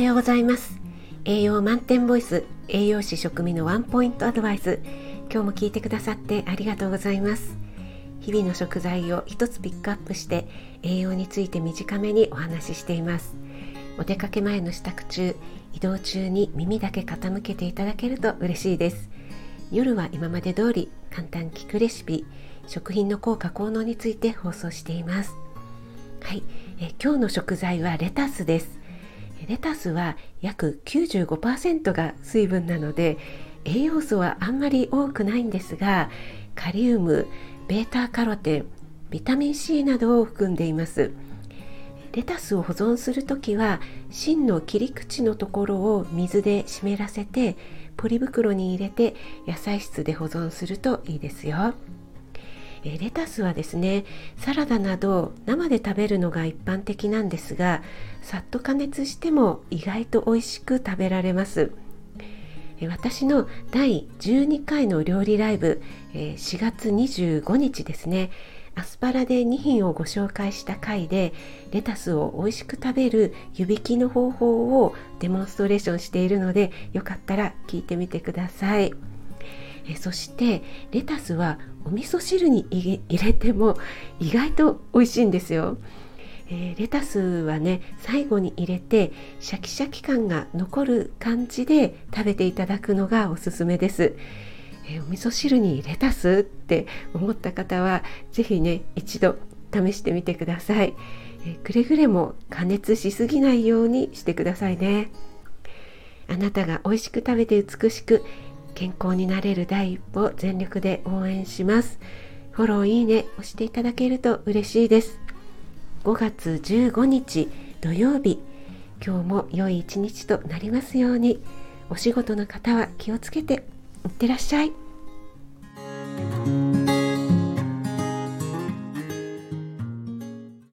はようございます。栄養満点ボイス栄養士食味のワンポイントアドバイス。今日も聞いてくださってありがとうございます。日々の食材を一つピックアップして栄養について短めにお話ししています。お出かけ前の支度中移動中に耳だけ傾けていただけると嬉しいです。夜は今まで通り簡単聞くレシピ食品の効果効能について放送しています。はい、え今日の食材はレタスです。レタスは約95%が水分なので栄養素はあんまり多くないんですがカリウム、ベータカロテン、ビタミン C などを含んでいますレタスを保存する時は芯の切り口のところを水で湿らせてポリ袋に入れて野菜室で保存するといいですよ。えレタスはですねサラダなど生で食べるのが一般的なんですがさっと加熱しても意外と美味しく食べられます私の第12回の料理ライブ4月25日ですねアスパラで2品をご紹介した回でレタスを美味しく食べる湯引きの方法をデモンストレーションしているのでよかったら聞いてみてください。えそしてレタスはお味噌汁に入れても意外と美味しいんですよ。えー、レタスはね最後に入れてシャキシャキ感が残る感じで食べていただくのがおすすめです。えー、お味噌汁にレタスって思った方は是非ね一度試してみてください、えー、くれぐれも加熱しすぎないようにしてくださいねあなたが美味しく食べて美しく健康になれる第一歩全力で応援します。フォローいいね押していただけると嬉しいです。5月15日土曜日。今日も良い一日となりますように。お仕事の方は気をつけていってらっしゃい。